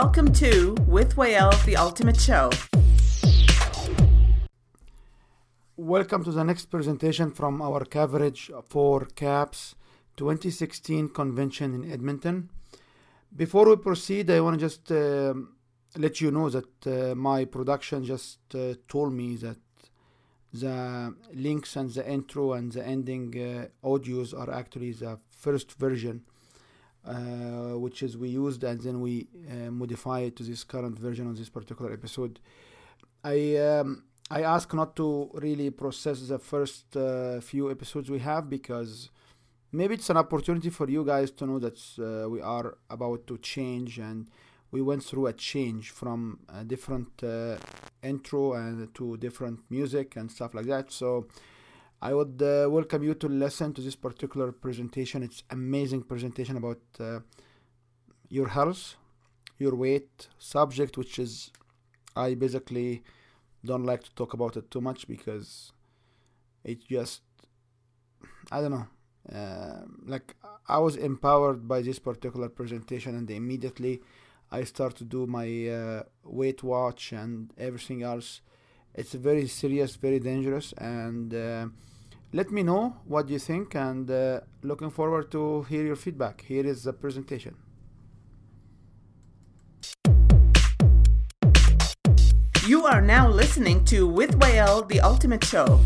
Welcome to With Wael, the Ultimate Show. Welcome to the next presentation from our coverage for CAPS 2016 convention in Edmonton. Before we proceed, I want to just uh, let you know that uh, my production just uh, told me that the links and the intro and the ending uh, audios are actually the first version, uh, which is we used and then we uh, modify it to this current version on this particular episode. I um, I ask not to really process the first uh, few episodes we have because maybe it's an opportunity for you guys to know that uh, we are about to change and we went through a change from a different uh, intro and to different music and stuff like that so i would uh, welcome you to listen to this particular presentation. It's amazing presentation about uh, your health your weight subject which is i basically don't like to talk about it too much because it just i don't know uh, like i was empowered by this particular presentation and immediately i start to do my uh, weight watch and everything else. It's very serious very dangerous and uh, let me know what you think and uh, looking forward to hear your feedback here is the presentation You are now listening to With Wael, the Ultimate Show.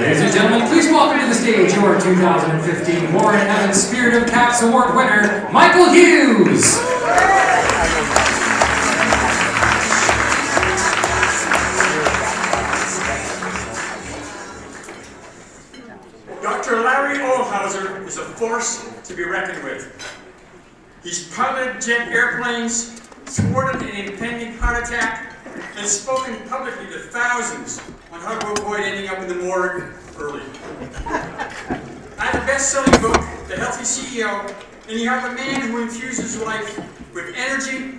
Ladies and gentlemen, please welcome to the stage your 2015 Warren Evans Spirit of Caps Award winner, Michael Hughes. Dr. Larry Ohlhauser is a force to be reckoned with. He's piloted jet airplanes, thwarted an impending heart attack, and spoken publicly to thousands on how to avoid ending up in the morgue early. I have a best-selling book, The Healthy CEO, and you have a man who infuses life with energy,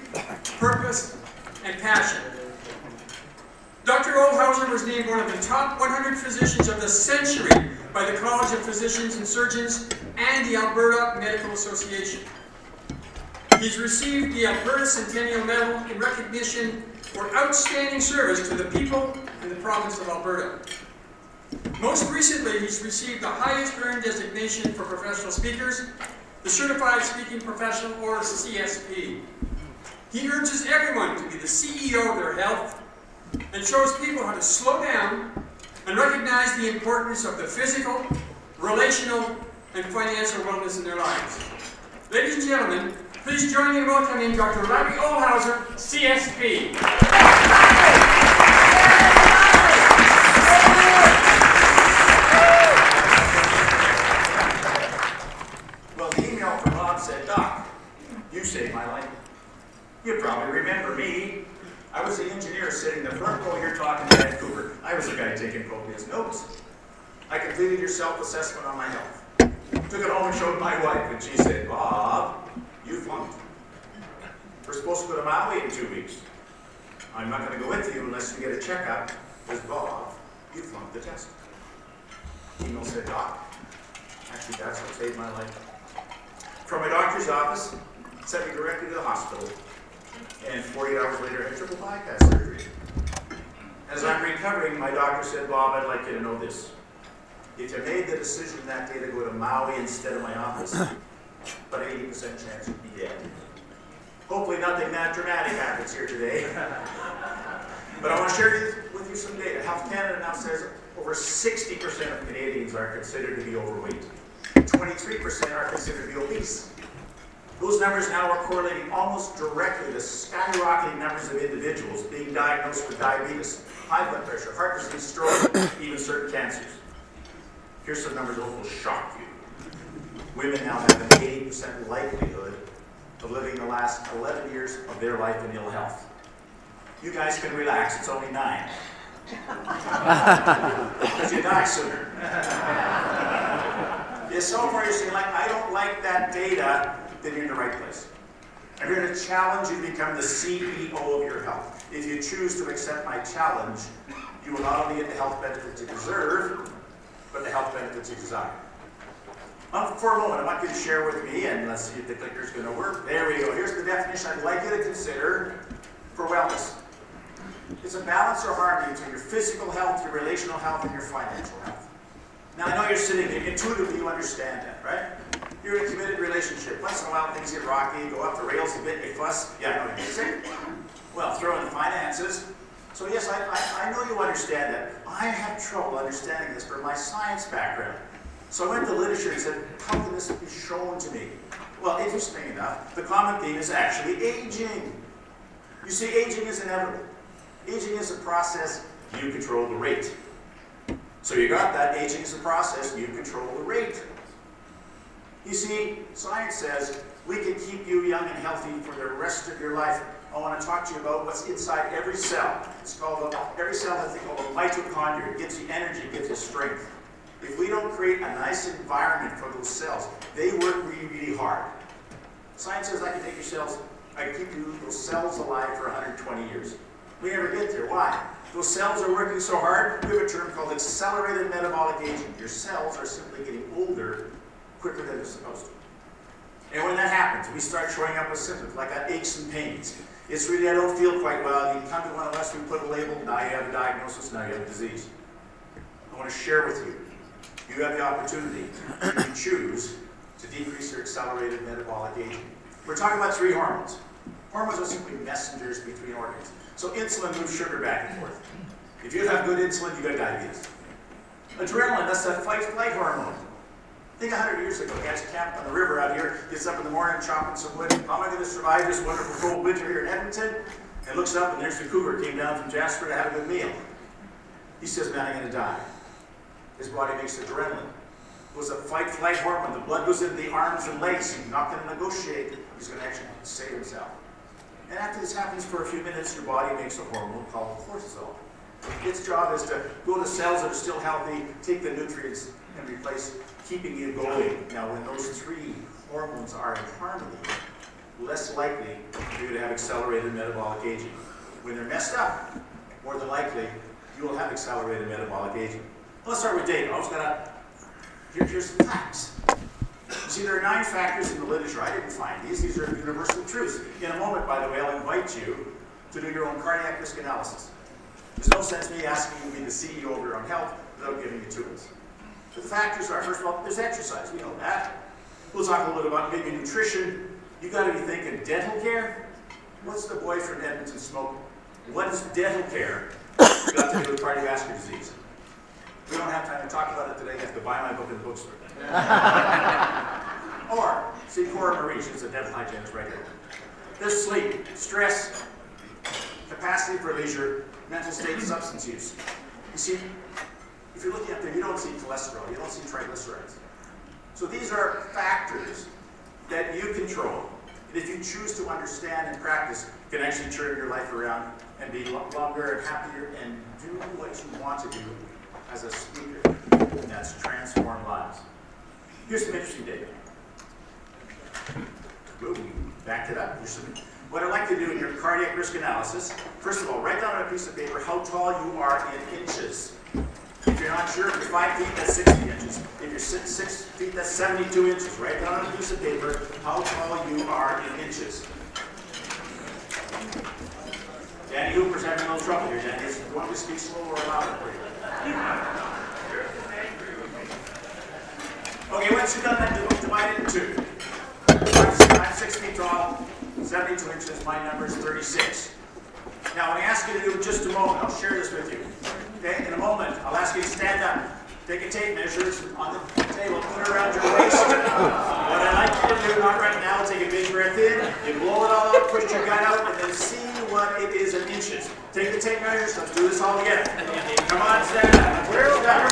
purpose, and passion. Dr. Ohlhauser was named one of the top 100 physicians of the century by the College of Physicians and Surgeons and the Alberta Medical Association. He's received the Alberta Centennial Medal in recognition for outstanding service to the people and the province of Alberta. Most recently, he's received the highest earned designation for professional speakers, the Certified Speaking Professional or CSP. He urges everyone to be the CEO of their health and shows people how to slow down and recognize the importance of the physical, relational, and financial wellness in their lives. Ladies and gentlemen, please join me in welcoming Dr. Larry Ohlhauser, CSP. Well, the email from Rob said, Doc, you saved my life. You probably remember me. I was the engineer sitting in the front row here talking to Vancouver. I was the guy taking copious notes. I completed your self-assessment on my health. Took it home and showed my wife, and she said, Bob, you flunked. We're supposed to go to Maui in two weeks. I'm not going to go with you unless you get a checkup, because Bob, you flunked the test. Email said, Doc, actually that's what saved my life. From my doctor's office, sent me directly to the hospital, and 48 hours later, I had triple bypass surgery. As I'm recovering, my doctor said, Bob, I'd like you to know this. If you made the decision that day to go to Maui instead of my office, but 80% chance you'd be dead. Hopefully nothing that dramatic happens here today. but I want to share with you some data. Health Canada now says over 60% of Canadians are considered to be overweight. 23% are considered to be obese. Those numbers now are correlating almost directly to skyrocketing numbers of individuals being diagnosed with diabetes, high blood pressure, heart disease, stroke, even certain cancers. Here's some numbers that will shock you. Women now have an 80% likelihood of living the last 11 years of their life in ill health. You guys can relax, it's only nine. Because you die sooner. It's so saying, like, I don't like that data, then you're in the right place. I'm here to challenge you to become the CEO of your health. If you choose to accept my challenge, you will not only get the health benefits you deserve, but the health benefits you desire. Um, for a moment, I want you to share with me, and let's see if the clicker's going to work. There we go. Here's the definition I'd like you to consider for wellness. It's a balance or harmony between your physical health, your relational health, and your financial health. Now, I know you're sitting there, intuitively you understand that, right? You're in a committed relationship. Once in a while, things get rocky, go off the rails a bit, you fuss. Yeah, I know you're sick. Well, throw in the finances. So, yes, I, I, I know you understand that. I have trouble understanding this from my science background. So I went to literature and said, how can this be shown to me? Well, interesting enough, the common theme is actually aging. You see, aging is inevitable. Aging is a process, you control the rate. So you got that, aging is a process, you control the rate. You see, science says we can keep you young and healthy for the rest of your life. I want to talk to you about what's inside every cell. It's called, a, every cell has thing called a mitochondria. It gives you energy, it gives you strength. If we don't create a nice environment for those cells, they work really, really hard. Science says I can take your cells, I can keep you, those cells alive for 120 years. We never get there. Why? Those cells are working so hard, we have a term called accelerated metabolic aging. Your cells are simply getting older quicker than they're supposed to. And when that happens, we start showing up with symptoms like aches and pains. It's really, I don't feel quite well. You come to one of us, we put a label, now you have a diagnosis, now you have a disease. I want to share with you you have the opportunity to choose to decrease your accelerated metabolic aging. We're talking about three hormones. Hormones are simply messengers between organs. So insulin moves sugar back and forth. If you have good insulin, you got diabetes. Adrenaline, that's that fight flight hormone. Think 100 years ago, guy's camped on the river out here, gets up in the morning chopping some wood. How am I going to survive this wonderful cold winter here in Edmonton? And looks up, and there's the cougar came down from Jasper to have a good meal. He says, Man, I'm going to die his body makes adrenaline. It was a fight flight hormone. The blood goes into the arms and legs. He's not going to negotiate. He's going to actually save himself. And after this happens for a few minutes, your body makes a hormone called cortisol. Its job is to go to cells that are still healthy, take the nutrients, and replace, keeping you going. Now, when those three hormones are in harmony, less likely you're going to have accelerated metabolic aging. When they're messed up, more than likely you will have accelerated metabolic aging. Let's start with data. I was gonna, here, here's some facts. You see, there are nine factors in the literature. I didn't find these. These are universal truths. In a moment, by the way, I'll invite you to do your own cardiac risk analysis. There's no sense me asking you to be the CEO of your own health without giving you tools. The factors are, first of all, there's exercise. We know that. We'll talk a little bit about maybe nutrition. You've got to be thinking dental care. What's the boy from Edmonton smoking? What is dental care got to do with cardiovascular disease? We don't have time to talk about it today. You have to buy my book in the bookstore. or see Cora Marie, she's a dental hygienist right here. There's sleep, stress, capacity for leisure, mental state, substance use. You see, if you're looking up there, you don't see cholesterol, you don't see triglycerides. So these are factors that you control. And if you choose to understand and practice, you can actually turn your life around and be longer and happier and do what you want to do as a speaker, and that's transformed lives. Here's some interesting data. back it up. what I'd like to do in your cardiac risk analysis, first of all, write down on a piece of paper how tall you are in inches. If you're not sure, if you're five feet, that's 60 inches. If you're six, six feet, that's 72 inches. Write down on a piece of paper how tall you are in inches. Danny Hooper's having a little trouble here, Danny. Want me to speak slower or louder for you? Okay, once you've done that, divide it in two. I'm six feet tall, 72 inches, my number is 36. Now, when I ask you to do it just a moment, I'll share this with you. Okay, in a moment, I'll ask you to stand up, take a tape measure on the table, put it around your waist. What I'd like you to do, not right now, take a big breath in, you blow it all out, push your gut out, and then see what it is in inches. Take the tape measures, let's do this all together. Come on, stand up. Where's that?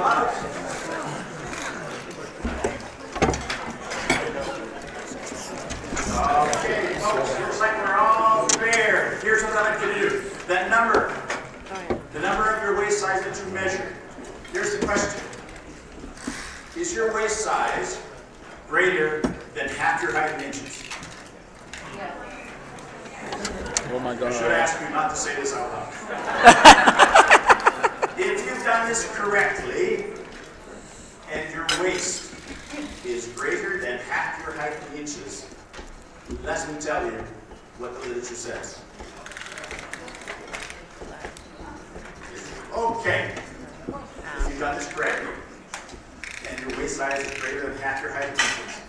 Okay, folks, looks like we're all there. Here's what like you to do. That number, the number of your waist size that you measure. Here's the question. Is your waist size greater than half your height in inches? Oh my I should ask you not to say this out loud. if you've done this correctly, is greater than half your height in inches, let me tell you what the literature says. Okay, if you've done this correctly, and your waist size is greater than half your height in inches,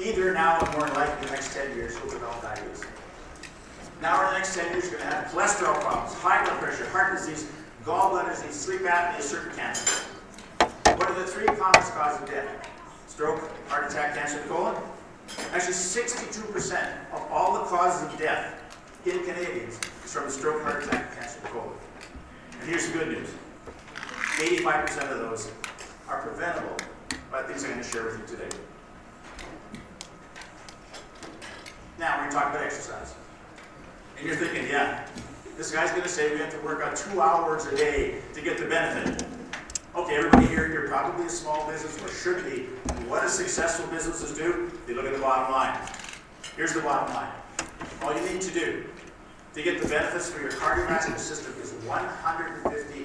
either now or more than in the next 10 years you'll develop diabetes. Now, in the next 10 years, you're going to have cholesterol problems, high blood pressure, heart disease, gallbladder disease, sleep apnea, certain cancer. What are the three causes of death? Stroke, heart attack, cancer the colon? Actually, 62% of all the causes of death in Canadians is from stroke, heart attack, cancer the colon. And here's the good news 85% of those are preventable by things I'm going to share with you today. Now, we're going to talk about exercise. And you're thinking, yeah, this guy's going to say we have to work out two hours a day to get the benefit. Okay, everybody here, you're probably a small business or should be. What do successful businesses do? They look at the bottom line. Here's the bottom line. All you need to do to get the benefits for your cardiovascular system is 150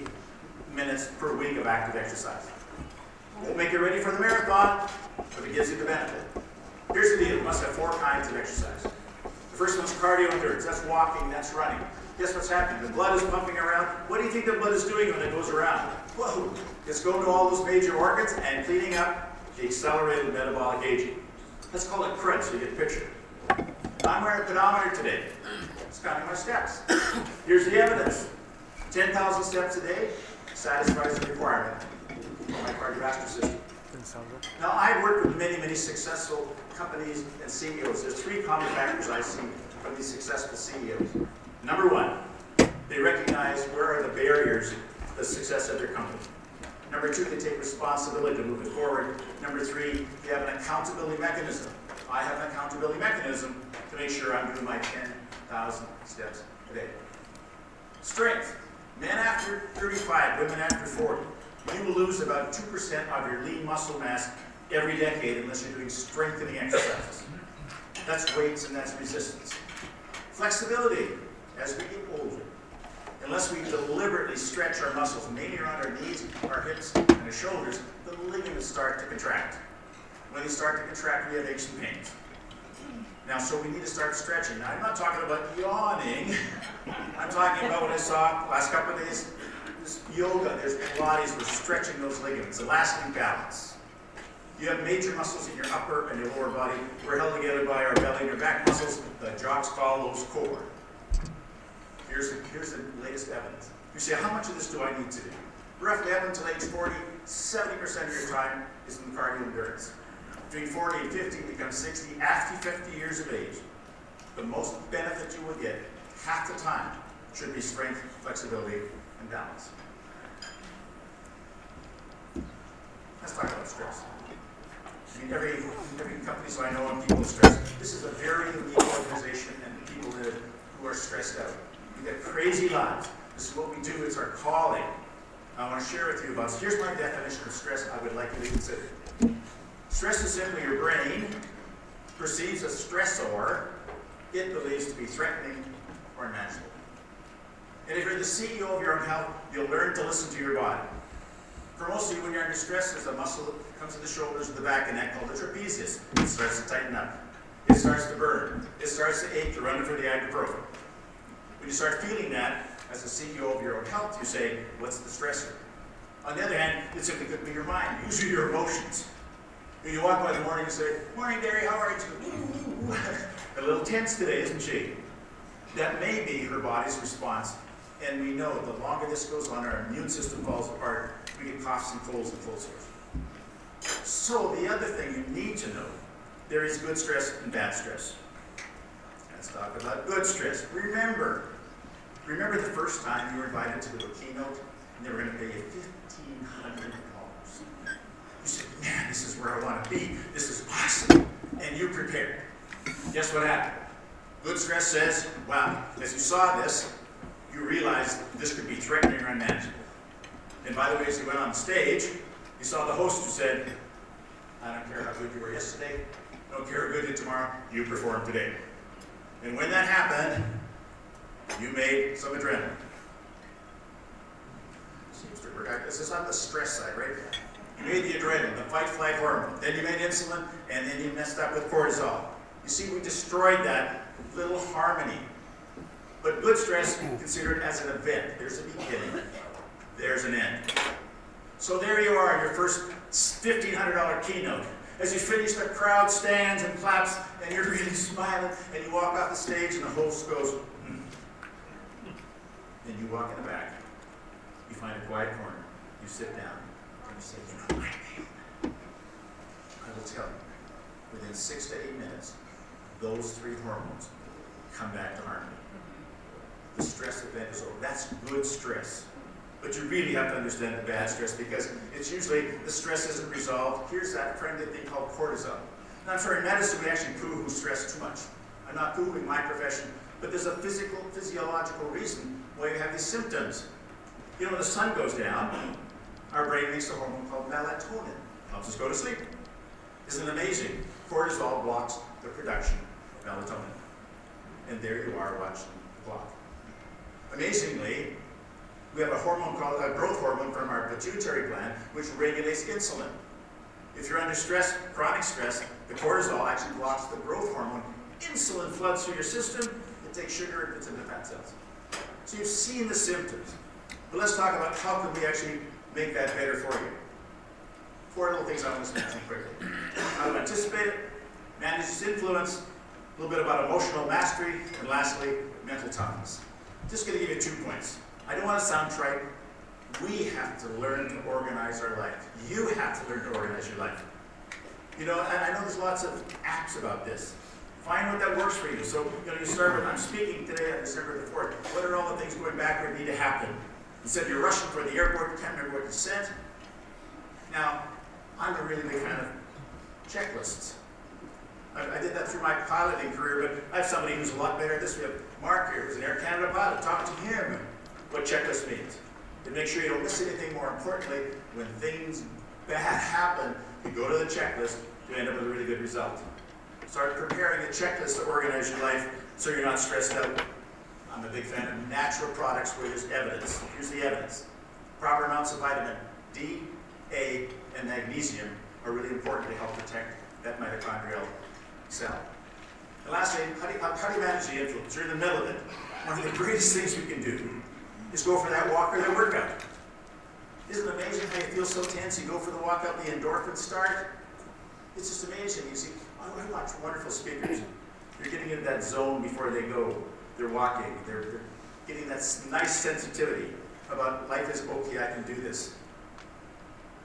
minutes per week of active exercise. Won't make you ready for the marathon, but it gives you the benefit. Here's the deal. You must have four kinds of exercise. The first one's cardio endurance. That's walking, that's running. Guess what's happening? The blood is pumping around. What do you think the blood is doing when it goes around? Whoa! It's going to all those major organs and cleaning up the accelerated metabolic aging. Let's call it CRUD so you get the picture. I'm wearing a pedometer today. It's counting my steps. Here's the evidence. 10,000 steps a day satisfies the requirement for my cardiovascular system. Now, I've worked with many, many successful companies and CEOs. There's three common factors I see from these successful CEOs. Number one, they recognize where are the barriers the success of their company. Number two, they take responsibility to move it forward. Number three, they have an accountability mechanism. I have an accountability mechanism to make sure I'm doing my 10,000 steps a day. Strength. Men after 35, women after 40. You will lose about 2% of your lean muscle mass every decade unless you're doing strengthening exercises. That's weights and that's resistance. Flexibility as we get. Unless we deliberately stretch our muscles, mainly around our knees, our hips, and our shoulders, the ligaments start to contract. When they start to contract, we have aches and pains. Now, so we need to start stretching. Now, I'm not talking about yawning. I'm talking about what I saw last couple of days. This yoga, there's Pilates, we're stretching those ligaments, elastic balance. You have major muscles in your upper and your lower body. We're held together by our belly and your back muscles. The jocks those core. Here's the, here's the latest evidence. You say, how much of this do I need to do? Roughly up until age 40, 70% of your time is in cardio endurance. Between 40 and 50, it becomes 60. After 50 years of age, the most benefit you will get, half the time, should be strength, flexibility, and balance. Let's talk about stress. I mean, every, every company, so I know when people are stressed. This is a very unique organization and people who are stressed out. We get crazy lives. This is what we do. It's our calling. I want to share with you about. Here's my definition of stress. I would like you to consider. Stress is simply your brain perceives a stressor it believes to be threatening or unmanageable. And if you're the CEO of your own health, you'll learn to listen to your body. For most of you, when you're under stress, there's a muscle that comes to the shoulders the back and neck called the trapezius. It starts to tighten up. It starts to burn. It starts to ache. You're running for the ibuprofen. You start feeling that, as the CEO of your own health, you say, what's the stressor? On the other hand, it simply could your mind. Usually your emotions. You walk by the morning and say, Morning, Derry, how are you? a little tense today, isn't she? That may be her body's response. And we know the longer this goes on, our immune system falls apart, we get coughs and colds and cold sores. So the other thing you need to know, there is good stress and bad stress. Let's talk about good stress. Remember, remember the first time you were invited to do a keynote and they were going to pay you fifteen hundred dollars. You said, "Man, this is where I want to be. This is awesome," and you prepared. Guess what happened? Good stress says, "Wow." As you saw this, you realized this could be threatening or unmanageable. And by the way, as you went on stage, you saw the host who said, I don't care how good you were yesterday, I don't care how good you tomorrow, you perform today. And when that happened, you made some adrenaline. Seems to work. This is on the stress side, right? You made the adrenaline, the fight flight hormone. Then you made insulin, and then you messed up with cortisol. You see, we destroyed that little harmony. But good stress, consider it as an event. There's a beginning, there's an end. So there you are, your first $1,500 keynote. As you finish, the crowd stands and claps, and you're really smiling, and you walk off the stage, and the host goes. Then you walk in the back. You find a quiet corner. You sit down, and you say, You know, nailed I will tell you, within six to eight minutes, those three hormones come back to harmony. The stress event is over. That's good stress. But you really have to understand the bad stress because it's usually the stress isn't resolved. Here's that friend friendly thing called cortisol. Now, I'm sorry, in medicine we actually poo-hoo stress too much. I'm not poo-hooing my profession, but there's a physical, physiological reason why you have these symptoms. You know, when the sun goes down, our brain makes a hormone called melatonin. Helps us go to sleep. Isn't it amazing? Cortisol blocks the production of melatonin. And there you are watching the clock. Amazingly, we have a hormone called a growth hormone from our pituitary gland, which regulates insulin. If you're under stress, chronic stress, the cortisol actually blocks the growth hormone. Insulin floods through your system, it takes sugar and puts it into fat cells. So you've seen the symptoms. But let's talk about how can we actually make that better for you. Four little things I want to mention quickly. How to anticipate it, manage its influence, a little bit about emotional mastery, and lastly, mental toughness. Just going to give you two points. I don't want to sound trite. We have to learn to organize our life. You have to learn to organize your life. You know, I know there's lots of apps about this. Find what that works for you. So, you know, you start with, I'm speaking today on December the 4th. What are all the things going backward need to happen? Instead, you're rushing for the airport, you can't remember what you said. Now, I'm a really big fan of checklists. I, I did that through my piloting career, but I have somebody who's a lot better at this. We have Mark here, who's an Air Canada pilot. Talk to him what checklist means. To make sure you don't miss anything, more importantly, when things bad happen, you go to the checklist to end up with a really good result. Start preparing a checklist to organize your life so you're not stressed out. I'm a big fan of natural products where there's evidence. Here's the evidence. Proper amounts of vitamin D, A, and magnesium are really important to help protect that mitochondrial cell. And lastly, how do, you, how do you manage the influence? You're in the middle of it. One of the greatest things we can do is go for that walk or that workout. Isn't it amazing how you feel so tense? You go for the walk up, the endorphins start. It's just amazing. You see, I watch wonderful speakers. They're getting into that zone before they go. They're walking. They're, they're getting that nice sensitivity about life is okay. I can do this.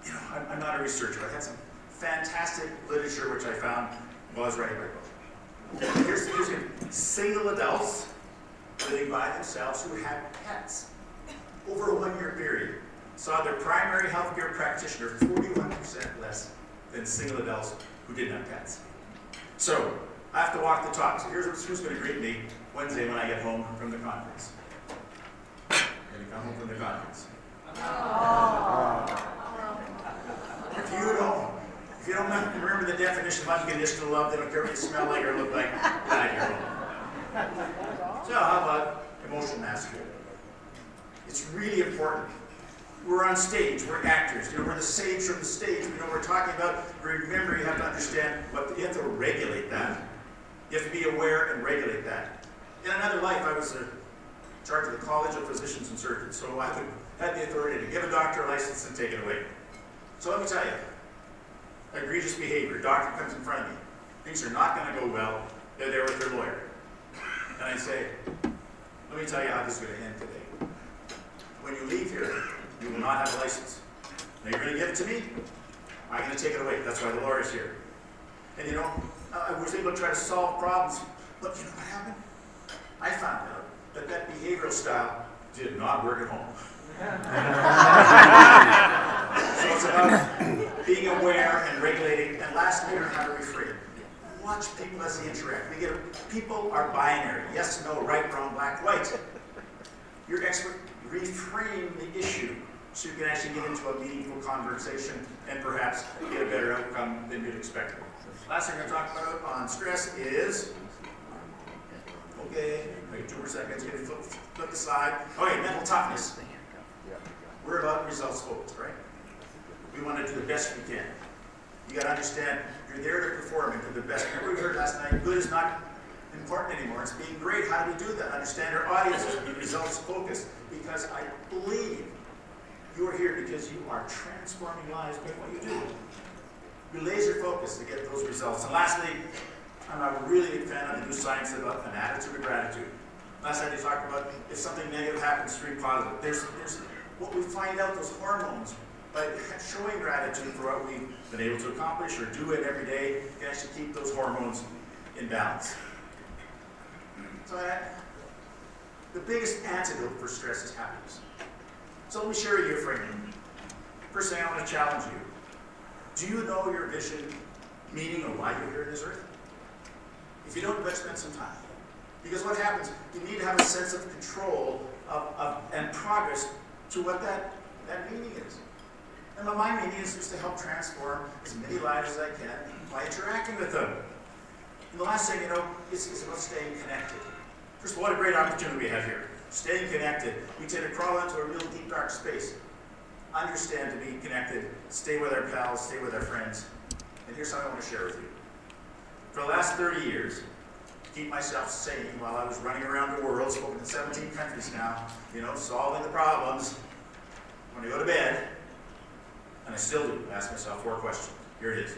You know, I'm, I'm not a researcher. I had some fantastic literature which I found while I was writing my book. Here's, here's single adults living by themselves who had pets over a one year period saw their primary healthcare practitioner 41% less than single adults who didn't have pets. So, I have to walk the talk. So here's who's going to greet me Wednesday when I get home from the conference. I'm going to come home from the conference. If you don't, if you don't remember the definition of unconditional love, they don't care what you smell like or look like, glad you're home. So how about emotional mastery? It's really important. We're on stage, we're actors, you know, we're the sage from the stage, we know what we're talking about. Remember, you have to understand what, you have to regulate that. You have to be aware and regulate that. In another life, I was in charge of the College of Physicians and Surgeons, so I had the authority to give a doctor a license and take it away. So let me tell you, egregious behavior, doctor comes in front of me, things are not going to go well, they're there with their lawyer. And I say, let me tell you how this is going to end today. When you leave here, you will not have a license. Now you're going to give it to me. I'm going to take it away. That's why the lawyer's here. And you know, I was able to try to solve problems. But you know what happened? I found out that that behavioral style did not work at home. so it's about being aware and regulating. And lastly, learn how to refrain. Watch people as they interact. We get people are binary. Yes, no, right, wrong, black, white. Your expert reframe the issue so you can actually get into a meaningful conversation and perhaps get a better outcome than you'd expect. Last thing I'm going to talk about on stress is, okay, wait two more seconds, get flip, flip the slide. Oh, okay, mental toughness. We're about results focused, right? We want to do the best we can. You got to understand, you're there to perform and do the best. Remember we heard last night, good is not important anymore. It's being great. How do we do that? Understand our audiences, be results focused. Because I believe you are here because you are transforming lives by what you do. You're laser focused to get those results. And lastly, I'm a really big fan of the new science about an attitude of gratitude. Last night they talked about if something negative happens, stream positive. There's, there's what we find out those hormones by showing gratitude for what we've been able to accomplish or do it every day can actually keep those hormones in balance. So that, the biggest antidote for stress is happiness. So let me share with you a frame. First thing I want to challenge you. Do you know your vision, meaning, or why you're here on this earth? If you don't, let's spend some time. Because what happens, you need to have a sense of control of, of, and progress to what that, that meaning is. And my meaning is just to help transform as many lives as I can by interacting with them. And the last thing, you know, is, is about staying connected. First of all, what a great opportunity we have here. Staying connected. We tend to crawl into a real deep, dark space. Understand to be connected. Stay with our pals, stay with our friends. And here's something I want to share with you. For the last 30 years, to keep myself sane while I was running around the world, spoken in 17 countries now, you know, solving the problems, when I go to bed, and I still do, ask myself four questions. Here it is.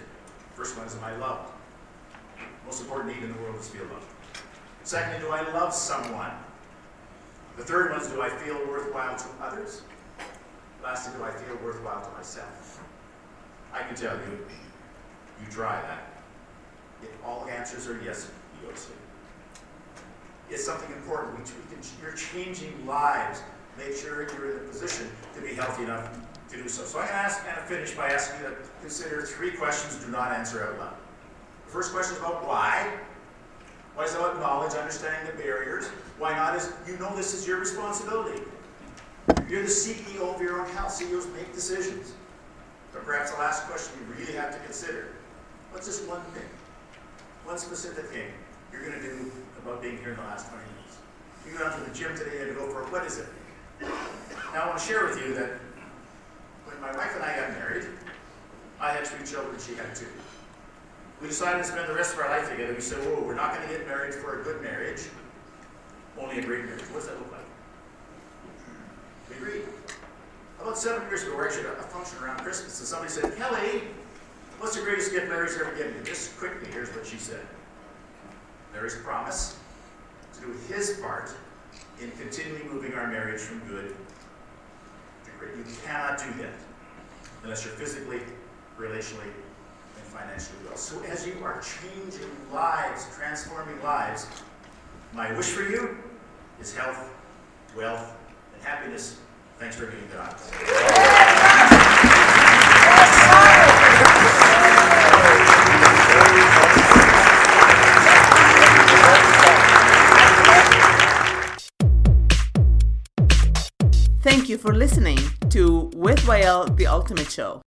First one is, am I loved? Most important need in the world is to feel loved. Secondly, do I love someone? The third one is, do I feel worthwhile to others? Lastly, do I feel worthwhile to myself? I can tell you, you try that. If all answers are yes, you go to. It's something important. You're changing lives. Make sure you're in a position to be healthy enough to do so. So I'm going to ask and finish by asking you to consider three questions do not answer out loud. The first question is about why. Why is it about knowledge, understanding the barriers? Why not is you know this is your responsibility. You're the CEO of your own house. CEOs make decisions. But perhaps the last question you really have to consider. What's this one thing? One specific thing you're going to do about being here in the last 20 minutes. You go down to the gym today and go for it. What is it? Now I want to share with you that when my wife and I got married, I had three children, she had two. We decided to spend the rest of our life together. We said, "Oh, we're not going to get married for a good marriage, only a great marriage." What does that look like? We agreed. About seven years ago, we are actually at a function around Christmas, and somebody said, "Kelly, what's the greatest gift Larry's ever given you?" Just quickly, here's what she said. Larry's promise to do his part in continually moving our marriage from good to great. You cannot do that unless you're physically, relationally, and financially well. So as you are changing lives, transforming lives, my wish for you is health, wealth, and happiness. Thanks for being God. Thank you for listening to With Wael, the Ultimate Show.